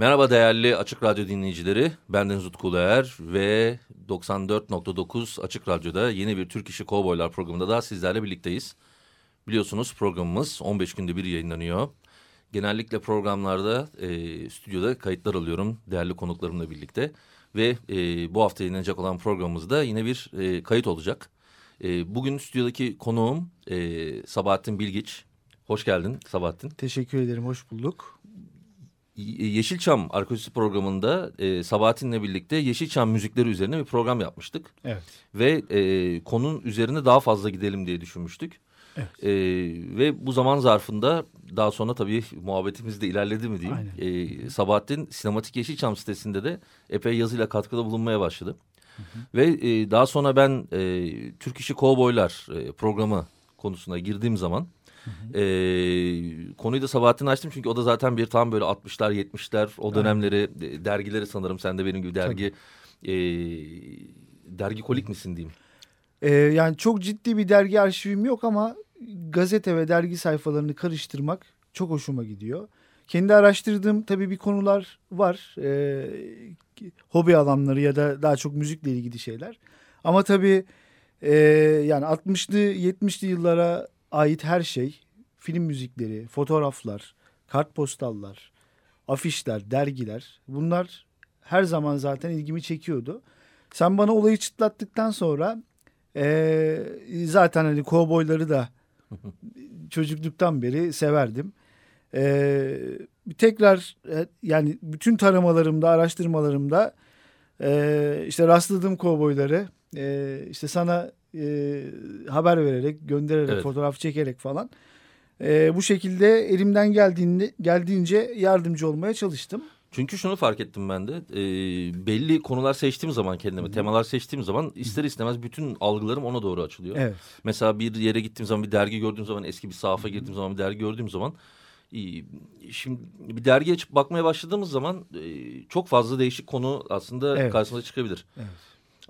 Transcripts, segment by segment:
Merhaba değerli Açık Radyo dinleyicileri. Ben Deniz Utku ve 94.9 Açık Radyo'da yeni bir Türk İşi Kovboylar programında daha sizlerle birlikteyiz. Biliyorsunuz programımız 15 günde bir yayınlanıyor. Genellikle programlarda e, stüdyoda kayıtlar alıyorum değerli konuklarımla birlikte. Ve e, bu hafta yayınlanacak olan programımızda yine bir e, kayıt olacak. E, bugün stüdyodaki konuğum e, Sabahattin Bilgiç. Hoş geldin Sabahattin. Teşekkür ederim, hoş bulduk. Yeşilçam arkeolojisi programında e, Sabahattin'le birlikte Yeşilçam müzikleri üzerine bir program yapmıştık. Evet. Ve e, konunun üzerine daha fazla gidelim diye düşünmüştük. Evet. E, ve bu zaman zarfında daha sonra tabii muhabbetimiz de ilerledi mi diyeyim. E, Sabahattin Sinematik Yeşilçam sitesinde de epey yazıyla katkıda bulunmaya başladı. Hı hı. Ve e, daha sonra ben e, Türk İşi Kovboylar e, programı konusuna girdiğim zaman... Hı hı. E, konuyu da Sabahattin açtım çünkü o da zaten bir tam böyle 60'lar 70'ler o dönemleri Aynen. dergileri sanırım sen de benim gibi dergi e, dergi kolik misin diyeyim. E, yani çok ciddi bir dergi arşivim yok ama gazete ve dergi sayfalarını karıştırmak çok hoşuma gidiyor. Kendi araştırdığım tabii bir konular var. E, hobi alanları ya da daha çok müzikle ilgili şeyler. Ama tabii e, yani 60'lı 70'li yıllara ait her şey, film müzikleri, fotoğraflar, kartpostallar, afişler, dergiler bunlar her zaman zaten ilgimi çekiyordu. Sen bana olayı çıtlattıktan sonra e, zaten hani kovboyları da çocukluktan beri severdim. E, tekrar yani bütün taramalarımda, araştırmalarımda e, işte rastladığım kovboyları e, işte sana e, haber vererek, göndererek, evet. fotoğraf çekerek falan e, bu şekilde elimden geldiğinde geldiğince yardımcı olmaya çalıştım. Çünkü şunu fark ettim ben de e, belli konular seçtiğim zaman kendime temalar seçtiğim zaman ister istemez bütün algılarım ona doğru açılıyor. Evet. Mesela bir yere gittiğim zaman bir dergi gördüğüm zaman eski bir sahafa girdiğim zaman bir dergi gördüğüm zaman şimdi bir dergi açıp bakmaya başladığımız zaman çok fazla değişik konu aslında evet. karşımıza çıkabilir. Evet.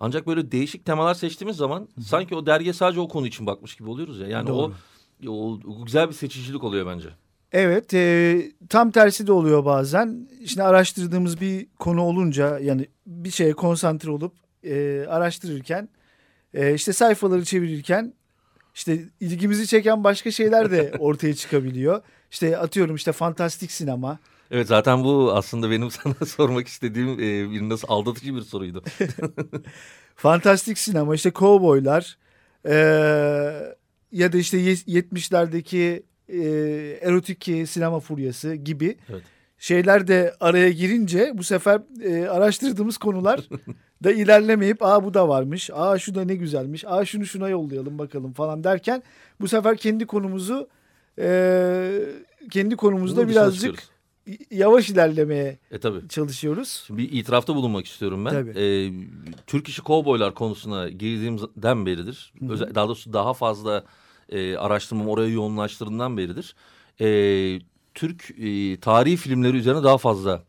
Ancak böyle değişik temalar seçtiğimiz zaman Hı. sanki o dergiye sadece o konu için bakmış gibi oluyoruz ya. Yani o, o güzel bir seçicilik oluyor bence. Evet e, tam tersi de oluyor bazen. İşte araştırdığımız bir konu olunca yani bir şeye konsantre olup e, araştırırken e, işte sayfaları çevirirken işte ilgimizi çeken başka şeyler de ortaya çıkabiliyor. İşte atıyorum işte fantastik sinema. Evet zaten bu aslında benim sana sormak istediğim e, bir nasıl aldatıcı bir soruydu. fantastik sinema işte kovboylar e, ya da işte 70'lerdeki e, erotik sinema furyası gibi evet. şeyler de araya girince bu sefer e, araştırdığımız konular da ilerlemeyip aa bu da varmış, aa şu da ne güzelmiş, aa şunu şuna yollayalım bakalım falan derken bu sefer kendi konumuzu e, kendi konumuzda birazcık yavaş ilerlemeye e, tabii. çalışıyoruz. Şimdi bir itirafta bulunmak istiyorum ben. Tabii. Ee, Türk işi kovboylar konusuna girdiğimden beridir. Hı -hı. daha doğrusu daha fazla e, araştırmam oraya yoğunlaştırdığından beridir. E, Türk e, tarihi filmleri üzerine daha fazla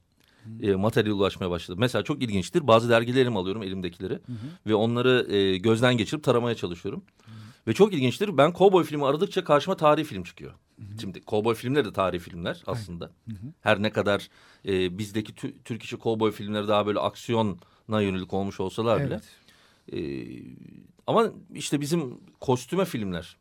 e, materyal ulaşmaya başladı. Mesela çok ilginçtir. Bazı dergilerimi alıyorum elimdekileri. Hı hı. Ve onları e, gözden geçirip taramaya çalışıyorum. Hı. Ve çok ilginçtir. Ben kovboy filmi aradıkça karşıma tarihi film çıkıyor. Hı hı. Şimdi kovboy filmleri de tarihi filmler aslında. Hı hı. Her ne kadar e, bizdeki Türk işi kovboy filmleri daha böyle aksiyona yönelik olmuş olsalar bile. Evet. E, ama işte bizim kostüme filmler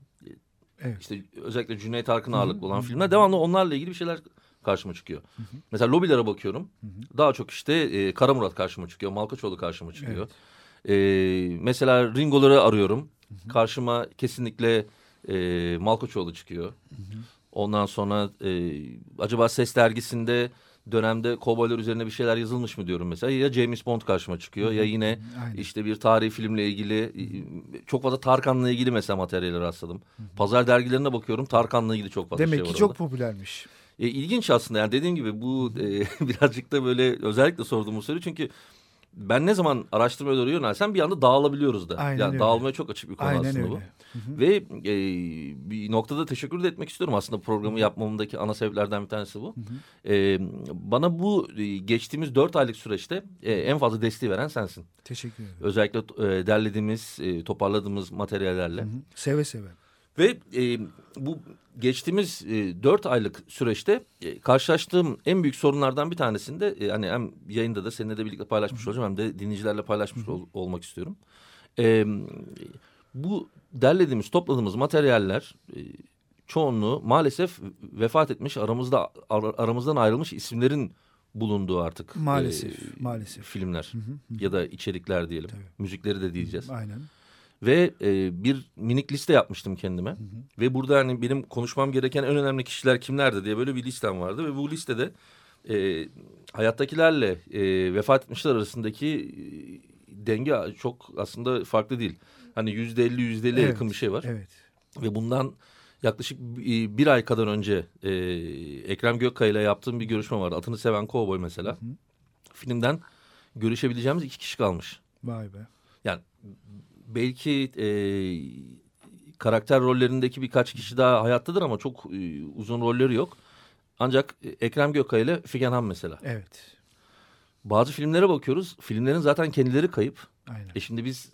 Evet. İşte özellikle Cüneyt Arkın ağırlıklı olan filmler devamlı onlarla ilgili bir şeyler karşıma çıkıyor. Hı hı. Mesela lobilere bakıyorum. Hı hı. Daha çok işte e, Kara Murat karşıma çıkıyor. Malkaçoğlu karşıma çıkıyor. Evet. E, mesela Ringo'ları arıyorum. Hı. Karşıma kesinlikle e, Malkaçoğlu çıkıyor. Hı hı. Ondan sonra e, acaba Ses dergisinde dönemde kovboylar üzerine bir şeyler yazılmış mı diyorum mesela. Ya James Bond karşıma çıkıyor Hı -hı. ya yine Aynen. işte bir tarihi filmle ilgili -hı. çok fazla Tarkan'la ilgili mesela materyaller rastladım. Hı -hı. Pazar dergilerine bakıyorum Tarkan'la ilgili çok fazla Demek şey var ki çok orada. popülermiş. E, ilginç aslında yani dediğim gibi bu e, birazcık da böyle özellikle sorduğum bu soru çünkü ben ne zaman araştırmaya doğru yönelsem bir anda dağılabiliyoruz da. Aynen yani öyle. dağılmaya çok açık bir konu Aynen aslında öyle. bu. Ve e, bir noktada teşekkür de etmek istiyorum aslında programı yapmamdaki ana sebeplerden bir tanesi bu. E, bana bu e, geçtiğimiz dört aylık süreçte e, en fazla desteği veren sensin. Teşekkür ederim. Özellikle e, derlediğimiz, e, toparladığımız materyallerle. Hı hı. Seve seve. Ve e, bu geçtiğimiz e, dört aylık süreçte e, karşılaştığım en büyük sorunlardan bir tanesinde e, hani hem yayında da seninle de birlikte paylaşmış olacağım hem de dinleyicilerle paylaşmış ol- olmak istiyorum. E, bu derlediğimiz, topladığımız materyaller e, çoğunluğu maalesef vefat etmiş aramızda ar- aramızdan ayrılmış isimlerin bulunduğu artık Maalesef, e, maalesef. filmler ya da içerikler diyelim. Tabii. Müzikleri de diyeceğiz. Aynen. Ve e, bir minik liste yapmıştım kendime. Ve burada hani benim konuşmam gereken en önemli kişiler kimlerdi diye böyle bir listem vardı. Ve bu listede e, hayattakilerle e, vefat etmişler arasındaki e, denge çok aslında farklı değil. Hani yüzde elli yüzde elli yakın bir şey var. Evet. Ve bundan yaklaşık bir bir ay kadar önce e, Ekrem Gökkaya ile yaptığım bir görüşme vardı. Atını seven kovboy mesela. Filmden görüşebileceğimiz iki kişi kalmış. Vay be. Yani belki e, karakter rollerindeki birkaç kişi daha hayattadır ama çok e, uzun rolleri yok. Ancak e, Ekrem Gökay ile Figen Han mesela. Evet. Bazı filmlere bakıyoruz. Filmlerin zaten kendileri kayıp. Aynen. E şimdi biz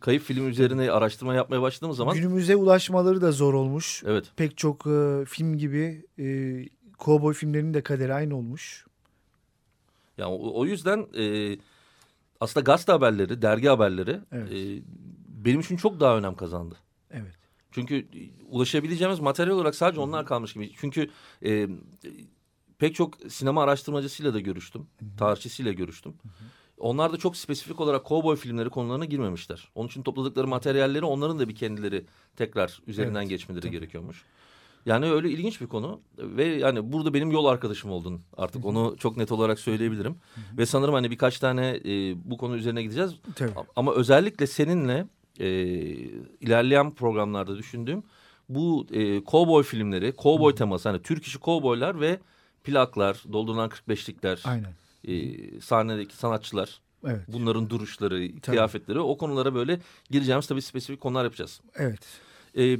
kayıp film üzerine araştırma yapmaya başladığımız zaman... Günümüze ulaşmaları da zor olmuş. Evet. Pek çok e, film gibi e, kovboy filmlerinin de kaderi aynı olmuş. Yani o, o yüzden e, aslında gazete haberleri, dergi haberleri Evet. e, benim için çok daha önem kazandı. Evet. Çünkü ulaşabileceğimiz materyal olarak sadece onlar kalmış gibi. Çünkü e, pek çok sinema araştırmacısıyla da görüştüm. Tarihçisiyle görüştüm. Onlar da çok spesifik olarak kovboy filmleri konularına girmemişler. Onun için topladıkları materyalleri onların da bir kendileri tekrar üzerinden Evet, geçmeleri tabii. gerekiyormuş. Yani öyle ilginç bir konu ve yani burada benim yol arkadaşım oldun artık onu çok net olarak söyleyebilirim. Ve sanırım hani birkaç tane e, bu konu üzerine gideceğiz. Tabii. Ama özellikle seninle e, ilerleyen programlarda düşündüğüm bu e, kovboy filmleri, kovboy teması hani Türk işi kovboylar ve plaklar, doldurulan 45'likler, Aynen. e, sahnedeki sanatçılar, Evet. bunların duruşları, kıyafetleri o konulara böyle gireceğimiz tabii spesifik konular yapacağız. Evet. E,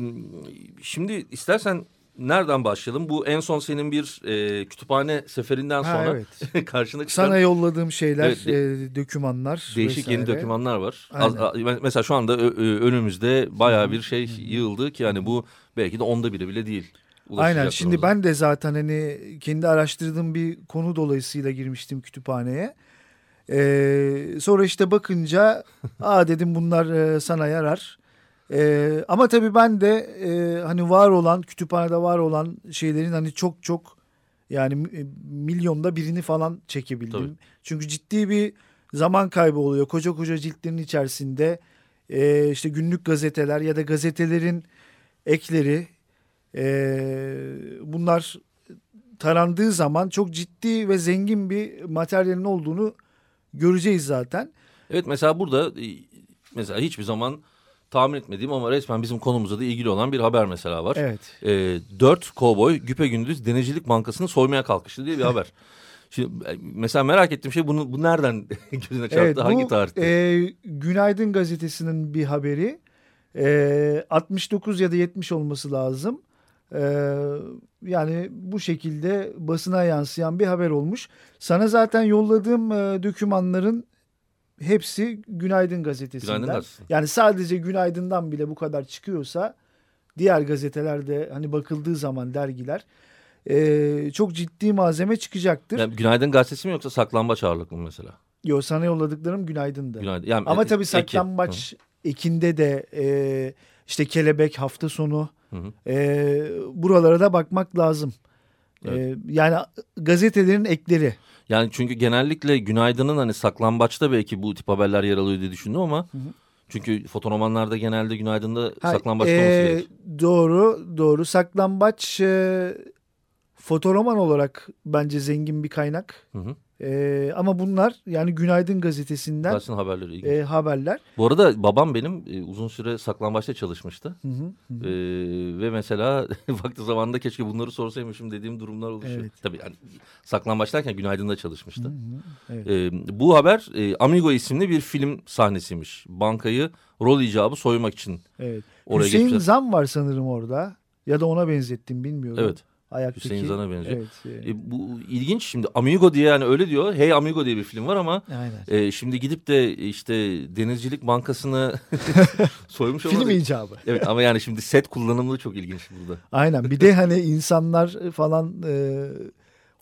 şimdi istersen nereden başlayalım? Bu en son senin bir e, kütüphane seferinden Ha, sonra evet. karşına çıkan Sana yolladığım şeyler, Evet, e, dokümanlar değişik yeni vesaire. dokümanlar var. Az, a- mesela şu anda ö- ö- önümüzde bayağı bir şey yığıldı ki yani bu belki de onda biri bile değil. Aynen. Şimdi ben de zaten hani kendi araştırdığım bir konu dolayısıyla girmiştim kütüphaneye. Ee, sonra işte bakınca aa dedim bunlar e, sana yarar. Ee, ama tabii ben de e, hani var olan kütüphanede var olan şeylerin hani çok çok yani mi- milyonda birini falan çekebildim. Tabii. Çünkü ciddi bir zaman kaybı oluyor. Koca koca ciltlerin içerisinde e, işte günlük gazeteler ya da gazetelerin ekleri e, bunlar tarandığı zaman çok ciddi ve zengin bir materyalin olduğunu göreceğiz zaten. Evet mesela burada e, mesela hiçbir zaman tahmin etmediğim ama resmen bizim konumuzla da ilgili olan bir haber mesela var. Evet. E, dört kovboy güpegündüz denizcilik bankasını soymaya kalkıştı diye bir haber. Şimdi e, mesela merak ettiğim şey bunu bu nereden gözüne çarptı? Evet, Hangi tarihte? e, Günaydın gazetesinin bir haberi. E, 69 ya da 70 olması lazım. E, yani bu şekilde basına yansıyan bir haber olmuş. Sana zaten yolladığım e, dokümanların hepsi Günaydın gazetesinden. Günaydın gazetesi. Yani sadece Günaydın'dan bile bu kadar çıkıyorsa diğer gazetelerde hani bakıldığı zaman dergiler e, çok ciddi malzeme çıkacaktır. Yani Günaydın gazetesi mi yoksa saklambaç ağırlıklı mı mesela? Yo sana yolladıklarım Günaydın'dı. Günaydın. Yani, Ama e, tabii eki. saklambaç ekinde de e, işte kelebek hafta sonu Hı hı. e, buralara da bakmak lazım. E, yani gazetelerin ekleri. Yani çünkü genellikle Günaydın'ın hani saklambaçta belki bu tip haberler yer alıyor diye düşündüm ama çünkü fotoromanlarda genelde Günaydın'da Ha, saklambaç e, konusu gelir. Doğru doğru saklambaç e, fotoroman olarak bence zengin bir kaynak. Hı hı. E, ama bunlar yani Günaydın gazetesinden Gazetenin haberleri ilginç. e, haberler. Bu arada babam benim e, uzun süre saklambaçta çalışmıştı. Hı hı, hı. Ee, ve mesela vakti zamanında keşke bunları sorsaymışım dediğim durumlar oluşuyor. Evet. Tabii yani saklambaç derken Günaydın'da çalışmıştı. Hı hı, evet. Ee, bu haber e, Amigo isimli bir film sahnesiymiş. Bankayı rol icabı soymak için. Evet. Oraya Hüseyin geçmişler. Zam var sanırım orada. Ya da ona benzettim bilmiyorum. Evet. Ayaktaki. Hüseyin Zan'a benziyor. Evet. e, E, bu ilginç şimdi Amigo diye yani öyle diyor. Hey Amigo diye bir film var ama aynen. e, şimdi gidip de işte Denizcilik Bankası'nı soymuş Film olmadı. icabı. Evet ama yani şimdi set kullanımı çok ilginç burada. Aynen. Bir de hani insanlar falan e,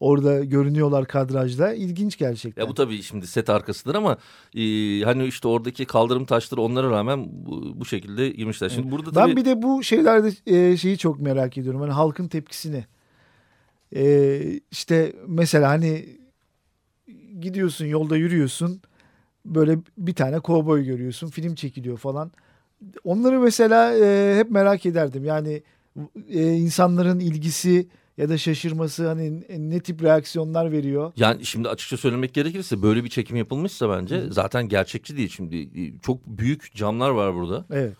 orada görünüyorlar kadrajda. İlginç gerçekten. Ya bu tabii şimdi set arkasıdır ama e, hani işte oradaki kaldırım taşları onlara rağmen bu, bu şekilde girmişler. Şimdi burada tabii Ben bir de bu şeylerde e, şeyi çok merak ediyorum. Hani halkın tepkisini. E, işte mesela hani gidiyorsun yolda yürüyorsun. Böyle bir tane kovboy görüyorsun. Film çekiliyor falan. Onları mesela e, hep merak ederdim. Yani e, insanların ilgisi ya da şaşırması hani ne tip reaksiyonlar veriyor. yani şimdi açıkça söylemek gerekirse böyle bir çekim yapılmışsa bence zaten gerçekçi değil şimdi E, çok büyük camlar var burada Evet.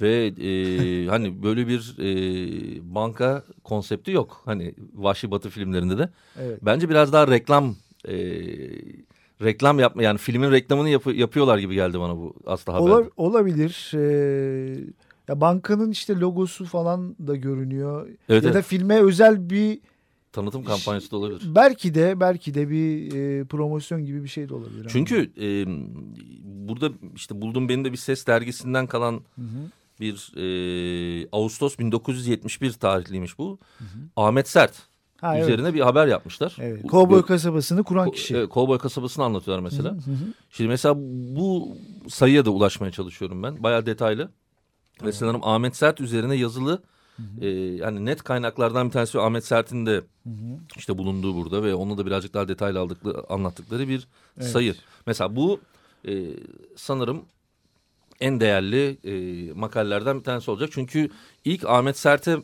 Ve e, hani böyle bir e, banka konsepti yok hani Vahşi Batı filmlerinde de Evet. bence biraz daha reklam e, reklam yapma yani filmin reklamını yapı- yapıyorlar gibi geldi bana bu aslında haber. Ola- olabilir. Ee, ya bankanın işte logosu falan da görünüyor. Evet, ya da evet. filme özel bir Tanıtım kampanyası da olabilir. belki de belki de bir e, promosyon gibi bir şey de olabilir. Çünkü e, burada işte buldum beni de bir ses dergisinden kalan Hı hı. Bir e, Ağustos 1971 tarihliymiş bu. Ahmet Sert Ha, evet. üzerine bir haber yapmışlar. Evet. Kovboy kasabasını kuran Ko- kişi. evet, Kovboy kasabasını anlatıyorlar mesela. Hı hı. Şimdi mesela bu sayıya da ulaşmaya çalışıyorum ben. Bayağı detaylı. Ve sanırım Ahmet Sert üzerine yazılı e, yani net kaynaklardan bir tanesi Ahmet Sert'in de Hı hı. işte bulunduğu burada ve onu da birazcık daha detaylı aldıkları, anlattıkları bir Evet. sayı. Mesela bu e, sanırım en değerli e, makalelerden bir tanesi olacak. Çünkü ilk Ahmet Sert'e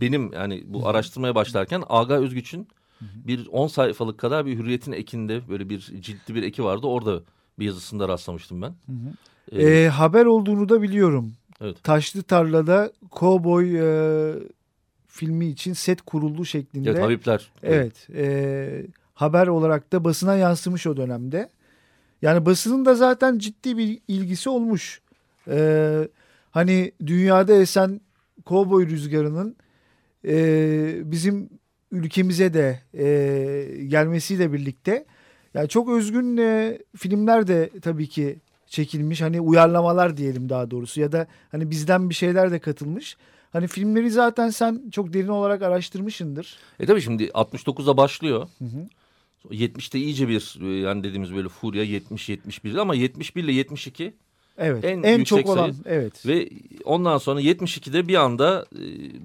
benim yani bu araştırmaya başlarken Aga Özgüç'ün bir 10 sayfalık kadar bir Hürriyet'in ekinde böyle bir ciddi bir eki vardı. Orada bir yazısında rastlamıştım ben. Hı hı. E, Ee, haber olduğunu da biliyorum. Evet. Taşlı Tarla'da Kovboy e, filmi için set kuruldu şeklinde. evet, Habibler. Evet. e, haber olarak da basına yansımış o dönemde. Yani basının da zaten ciddi bir ilgisi olmuş. E, hani dünyada esen kovboy rüzgarının e, bizim ülkemize de e, gelmesiyle birlikte yani çok özgün e, filmler de tabii ki çekilmiş. Hani uyarlamalar diyelim daha doğrusu ya da hani bizden bir şeyler de katılmış. Hani filmleri zaten sen çok derin olarak araştırmışsındır. E tabii şimdi 69'a başlıyor. Hı hı. 70'te iyice bir e, yani dediğimiz böyle furya 70-71 ama 71 ile 72 Evet. En En, çok olan sayı. evet. ve ondan sonra 72'de bir anda e,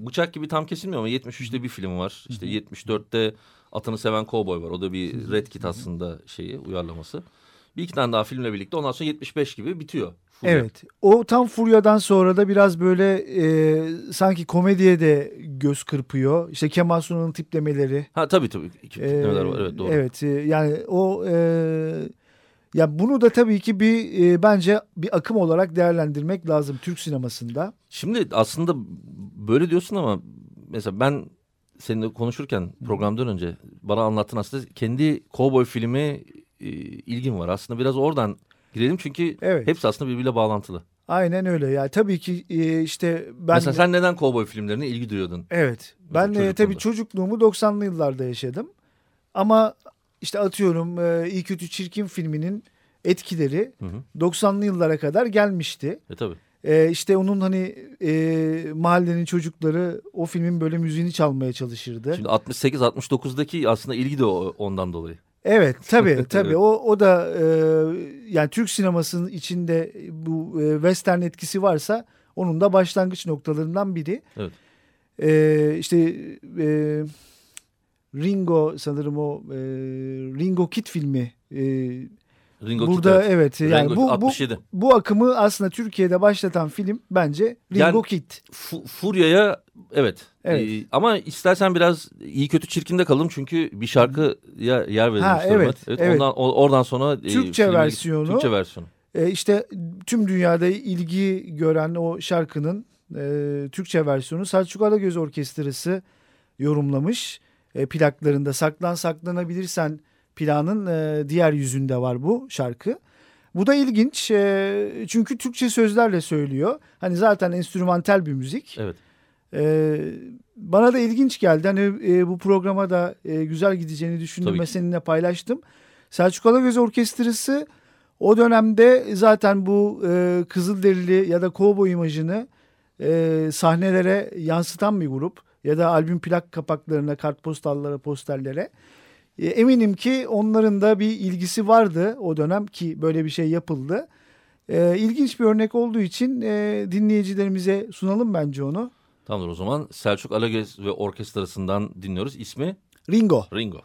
bıçak gibi tam kesilmiyor ama 73'te bir film var. İşte 74'te Atını Seven Cowboy var. O da bir Red Kit aslında şeyi uyarlaması. Bir iki tane daha filmle birlikte ondan sonra 75 gibi bitiyor. Furya. Evet. O tam Furya'dan sonra da biraz böyle e, sanki komediye de göz kırpıyor. İşte Kemal Sunal'ın tiplemeleri. Ha tabii tabii. İki E, tiplemeler var. Evet doğru. Evet. e, yani o e, ya bunu da tabii ki bir e, bence bir akım olarak değerlendirmek lazım Türk sinemasında. Şimdi aslında böyle diyorsun ama mesela ben seninle konuşurken programdan önce bana anlattın aslında kendi kovboy filmi e, ilgin var. Aslında biraz oradan girelim çünkü Evet. hepsi aslında birbiriyle bağlantılı. Aynen öyle. Yani tabii ki e, işte ben Mesela sen neden kovboy filmlerine ilgi duyuyordun? Evet. Ben e, tabii çocukluğumu 90'lı yıllarda yaşadım. Ama işte atıyorum e, İyi Kötü Çirkin filminin etkileri Hı hı. 90'lı yıllara kadar gelmişti. E tabii. E, işte onun hani e, mahallenin çocukları o filmin böyle müziğini çalmaya çalışırdı. Şimdi 68-69'daki aslında ilgi de ondan dolayı. Evet tabii tabii Evet. o o da e, yani Türk sinemasının içinde bu e, western etkisi varsa onun da başlangıç noktalarından biri. Evet. E, işte e, Ringo sanırım o e, Ringo Kid filmi e, Ringo Burada Kid, evet, yani Ringo bu, bu 67. bu akımı aslında Türkiye'de başlatan film bence Ringo Yani- Kid. Fu- Furya'ya evet. Evet. Ee, ama istersen biraz iyi kötü çirkinde kalım çünkü bir şarkıya yer verelim Ha, istiyorum. evet, evet. Ondan, oradan sonra e, Türkçe filme- versiyonu. Türkçe versiyonu. E, işte tüm dünyada ilgi gören o şarkının e, Türkçe versiyonu Selçuk Alagöz Orkestrası yorumlamış. E, plaklarında Saklan Saklanabilirsen planın e, diğer yüzünde var bu şarkı. Bu da ilginç e, çünkü Türkçe sözlerle söylüyor. Hani zaten enstrümantal bir müzik. Evet. E, bana da ilginç geldi. Hani e, bu programa da e, güzel gideceğini düşündüm ve seninle paylaştım. Selçuk Alagöz Orkestrası o dönemde zaten bu e, Kızılderili ya da kovboy imajını e, sahnelere yansıtan bir grup ya da albüm plak kapaklarına, kartpostallara, posterlere. E, eminim ki onların da bir ilgisi vardı o dönem ki böyle bir şey yapıldı. E, ilginç bir örnek olduğu için e, dinleyicilerimize sunalım bence onu. Tamamdır o zaman Selçuk Alagöz ve orkestrasından dinliyoruz. İsmi Ringo. Ringo.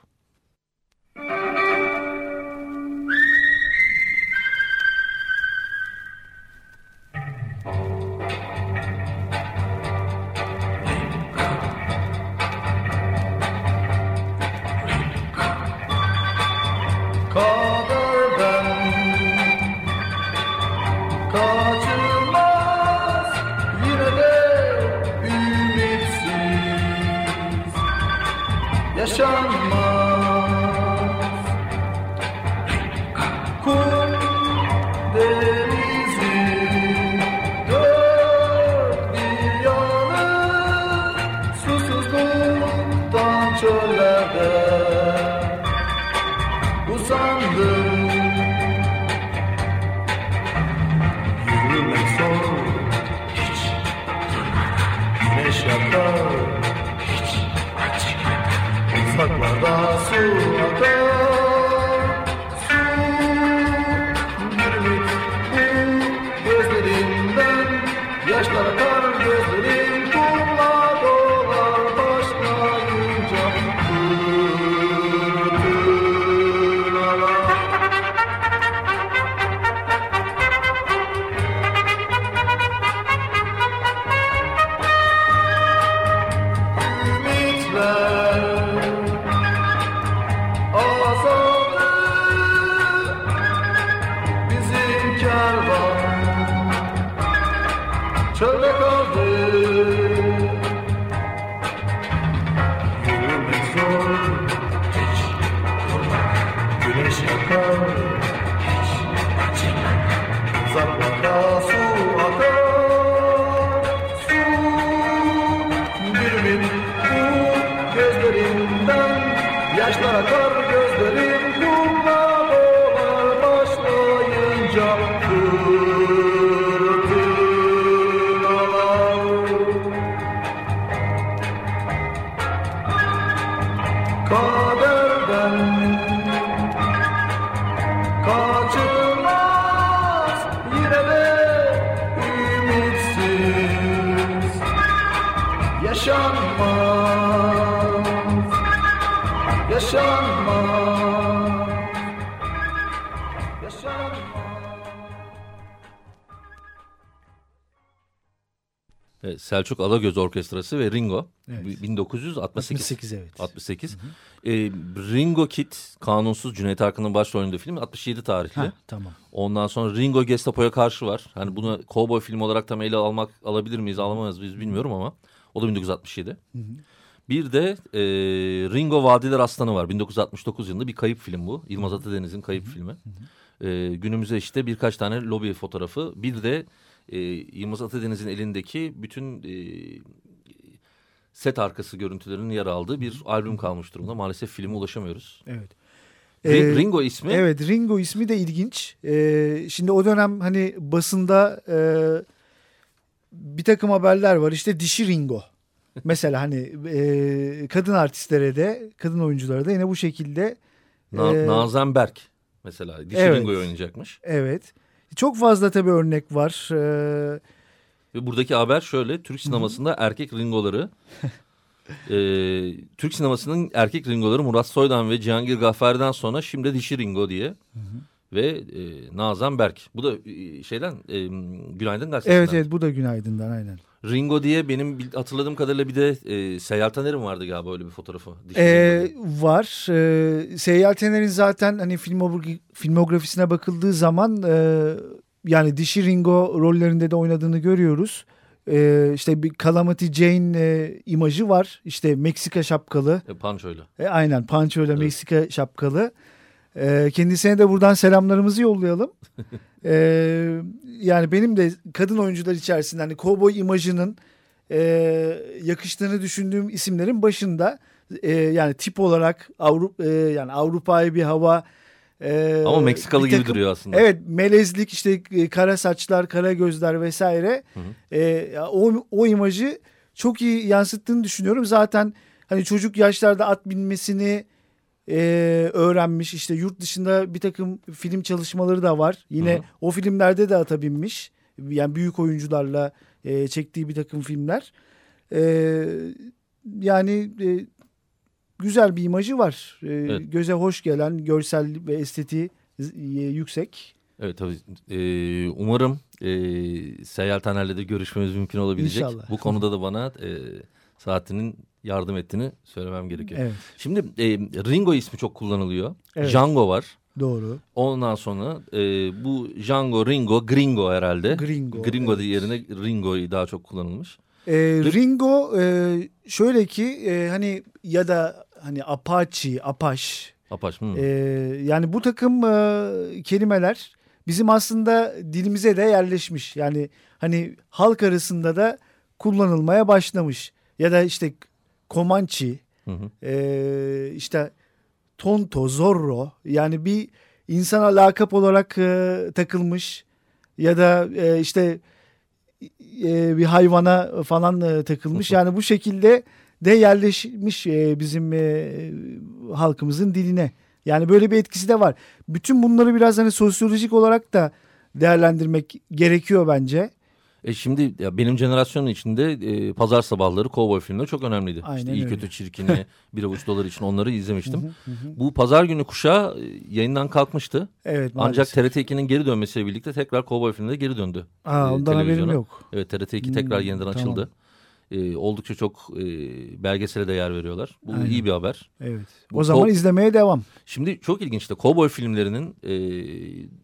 Selçuk Alagöz Orkestrası ve Ringo. Evet. 1968. 68 evet. 68. Ee, Ringo Kid kanunsuz Cüneyt Arkın'ın başrolünde film 67 tarihli. Ha, tamam. Ondan sonra Ringo Gestapo'ya karşı var. Hani bunu cowboy film olarak tam ele almak alabilir miyiz alamayız biz bilmiyorum ama o da 1967. Bir de e, Ringo Vadiler Aslanı var. 1969 yılında bir kayıp film bu. Yılmaz Atadeniz'in kayıp filmi. E, günümüze işte birkaç tane lobi fotoğrafı. Bir de e, Yılmaz Atadeniz'in elindeki bütün e, set arkası görüntülerinin yer aldığı bir albüm kalmış durumda. Maalesef filme ulaşamıyoruz. Evet. Ee, Ringo ismi Evet Ringo ismi de ilginç. Ee, şimdi o dönem hani basında e, bir takım haberler var. İşte dişi Ringo. Mesela hani e, kadın artistlere de kadın oyunculara da yine bu şekilde Na- e, Nazan Berk mesela Dişi evet. Ringo'yu oynayacakmış. evet. Çok fazla tabii örnek var. Ee, Ve buradaki haber şöyle. Türk sinemasında erkek ringoları e, Türk sinemasının erkek ringoları Murat Soydan ve Cihangir Gaffer'den sonra şimdi dişi ringo diye ve e, Nazan Berk. Bu da e, şeyden e, Günaydın Gazetesi'nden. Evet evet bu da günaydın'dan aynen. Ringo diye benim hatırladığım kadarıyla bir de e, Seyyal Taner'in vardı galiba öyle bir fotoğrafı. Ee, var. Ee, Seyyal Tener'in zaten hani filmogra- filmografisine bakıldığı zaman e, yani dişi Ringo rollerinde de oynadığını görüyoruz. Ee, işte bir Calamity Jane e, imajı var. İşte Meksika şapkalı. E, Pancho'yla. E, aynen Pancho ile Evet. Meksika şapkalı. E, kendisine de buradan selamlarımızı yollayalım. E, yani benim de kadın oyuncular içerisinde hani kovboy imajının e, yakıştığını düşündüğüm isimlerin başında e, yani tip olarak Avrupa yani Avrupa'yı bir hava e, Ama Meksikalı bir gibi takım- duruyor aslında. Evet melezlik işte e, kara saçlar kara gözler vesaire Hı hı. E, o, o imajı çok iyi yansıttığını düşünüyorum. Zaten hani çocuk yaşlarda at binmesini e, öğrenmiş işte yurt dışında bir takım film çalışmaları da var. Yine Hı hı. o filmlerde de ata binmiş yani büyük oyuncularla e, çektiği bir takım filmler. E, yani e, güzel bir imajı var. E, Evet. Göze hoş gelen görsel ve estetiği e, yüksek. Evet tabii. Ee, umarım e, Seyyal Taner'le de görüşmemiz mümkün olabilecek. İnşallah. Bu konuda da bana e, saatinin yardım ettiğini söylemem gerekiyor. Evet Şimdi e, Ringo ismi çok kullanılıyor. Evet. Django var. doğru. Ondan sonra e, bu Django, Ringo, Gringo herhalde. Gringo, Gringo evet. yerine Ringo'yu daha çok kullanılmış. E, Ringo e, şöyle ki e, hani ya da hani Apache, Apache Apache. hmm. e, yani bu takım e, kelimeler bizim aslında dilimize de yerleşmiş. Yani hani halk arasında da kullanılmaya başlamış. Ya da işte Comanche, Hı hı. e, işte Tonto, Zorro yani bir insana lakap olarak e, takılmış ya da e, işte e, bir hayvana falan e, takılmış. Yani bu şekilde de yerleşmiş e, bizim e, halkımızın diline. Yani böyle bir etkisi de var. Bütün bunları biraz hani sosyolojik olarak da değerlendirmek gerekiyor bence. E şimdi ya benim jenerasyonun içinde e, pazar sabahları kovboy filmleri çok önemliydi. Aynen işte iyi kötü çirkini bir avuç dolar için onları izlemiştim. Bu pazar günü kuşağı e, yayından kalkmıştı. Evet Ancak maalesef. TRT 2'nin geri dönmesiyle birlikte tekrar kovboy filmleri geri döndü. Aa, e, ondan haberim yok. Evet TRT 2 Hmm, tekrar yeniden tamam. açıldı. E, oldukça çok e, belgesele de yer veriyorlar. Bu Aynen. iyi bir haber. Evet. Bu O zaman izlemeye devam. Şimdi çok ilginç de kovboy filmlerinin e,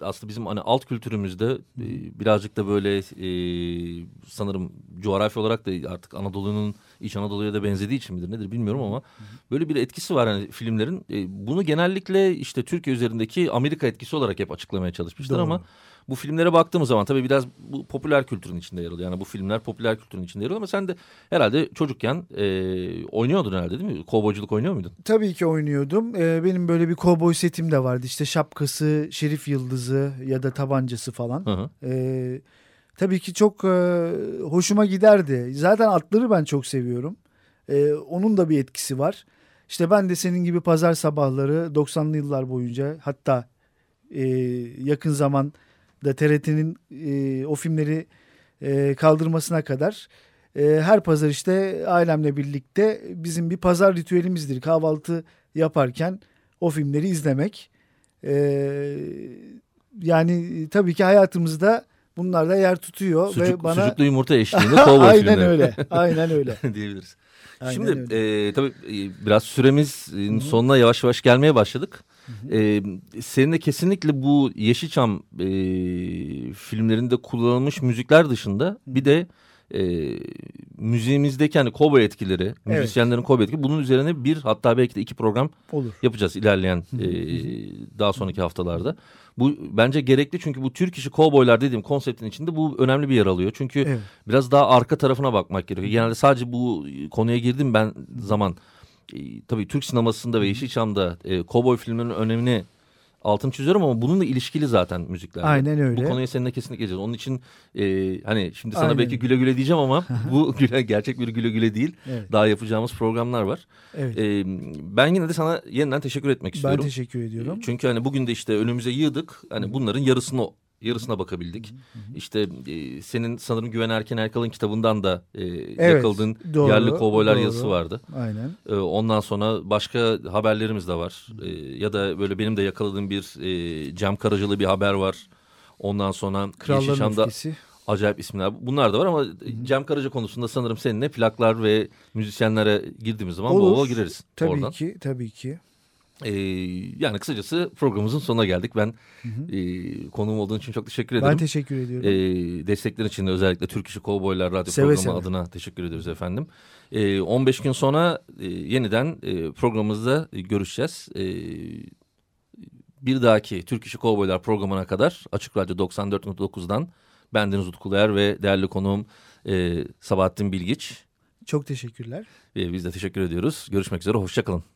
aslında bizim hani alt kültürümüzde e, birazcık da böyle e, sanırım coğrafya olarak da artık Anadolu'nun İç Anadolu'ya da benzediği için midir nedir bilmiyorum ama böyle bir etkisi var hani filmlerin. E, bunu genellikle işte Türkiye üzerindeki Amerika etkisi olarak hep açıklamaya çalışmışlar Doğru. ama bu filmlere baktığımız zaman tabii biraz bu popüler kültürün içinde yer alıyor. Yani bu filmler popüler kültürün içinde yer alıyor ama sen de herhalde çocukken e, oynuyordun herhalde değil mi? Kovboyculuk oynuyor muydun? Tabii ki oynuyordum. Ee, benim böyle bir kovboy setim de vardı. İşte şapkası, şerif yıldızı ya da tabancası falan. Hı hı. Ee, tabii ki çok e, hoşuma giderdi. Zaten atları ben çok seviyorum. Ee, onun da bir etkisi var. İşte ben de senin gibi pazar sabahları 90'lı yıllar boyunca hatta e, yakın zamanda TRT'nin e, o filmleri e, kaldırmasına kadar e, her pazar işte ailemle birlikte bizim bir pazar ritüelimizdir. Kahvaltı yaparken o filmleri izlemek. E, yani tabii ki hayatımızda bunlar da yer tutuyor Sucuk, ve bana Sucuklu yumurta eşliğinde kovboy aynen filmleri. öyle. Aynen öyle. diyebiliriz. Aynen Şimdi öyle. e, tabii e, biraz süremizin sonuna yavaş yavaş gelmeye başladık. E, senin de kesinlikle bu Yeşilçam e, filmlerinde kullanılmış müzikler dışında bir de e, müziğimizdeki hani kovboy etkileri, müzisyenlerin kovboy etkileri bunun üzerine bir hatta belki de iki program Olur. yapacağız ilerleyen e, daha sonraki haftalarda. Bu bence gerekli çünkü bu Türk işi kovboylar dediğim konseptin içinde bu önemli bir yer alıyor. Çünkü Evet. biraz daha arka tarafına bakmak gerekiyor. Genelde sadece bu konuya girdim ben zaman e, tabii Türk sinemasında ve Yeşilçam'da e, kovboy filmlerinin önemini altını çiziyorum ama bununla ilişkili zaten müzikler. Aynen öyle. Bu konuya seninle kesinlikle geleceğiz. Onun için e, hani şimdi sana Aynen. belki güle güle diyeceğim ama bu güle, gerçek bir güle güle değil. Evet. Daha yapacağımız programlar var. Evet. E, ben yine de sana yeniden teşekkür etmek ben istiyorum. teşekkür ediyorum. Çünkü hani bugün de işte önümüze yığdık. Hani bunların yarısını Yarısına bakabildik. İşte e, senin sanırım Güven Erken Erkal'ın kitabından da e, Evet, yakaladığın doğru, yerli kovboylar doğru. yazısı vardı. Aynen. E, ondan sonra başka haberlerimiz de var. E, ya da böyle benim de yakaladığım bir e, Cem Karacalı bir haber var. Ondan sonra Kralların Yeşilçam'da öfkesi. acayip isimler. Bunlar da var ama Cem Karaca konusunda sanırım seninle plaklar ve müzisyenlere girdiğimiz zaman bol Olur. bol gireriz Tabii oradan. ki, tabii ki. Ee, yani kısacası programımızın sonuna geldik. Ben e, konuğum olduğun için çok teşekkür ederim. Ben teşekkür ediyorum. Ee, destekler için de özellikle Türk İşi Kovboylar Radyo Seve programı seve. adına teşekkür ediyoruz efendim. Ee, 15 gün sonra e, yeniden e, programımızda görüşeceğiz. Ee, bir dahaki Türk İşi Kovboylar programına kadar Açık Radyo 94.9'dan bendeniz Utku Er ve değerli konuğum e, Sabahattin Bilgiç. Çok teşekkürler. E, biz de teşekkür ediyoruz. Görüşmek üzere, hoşçakalın.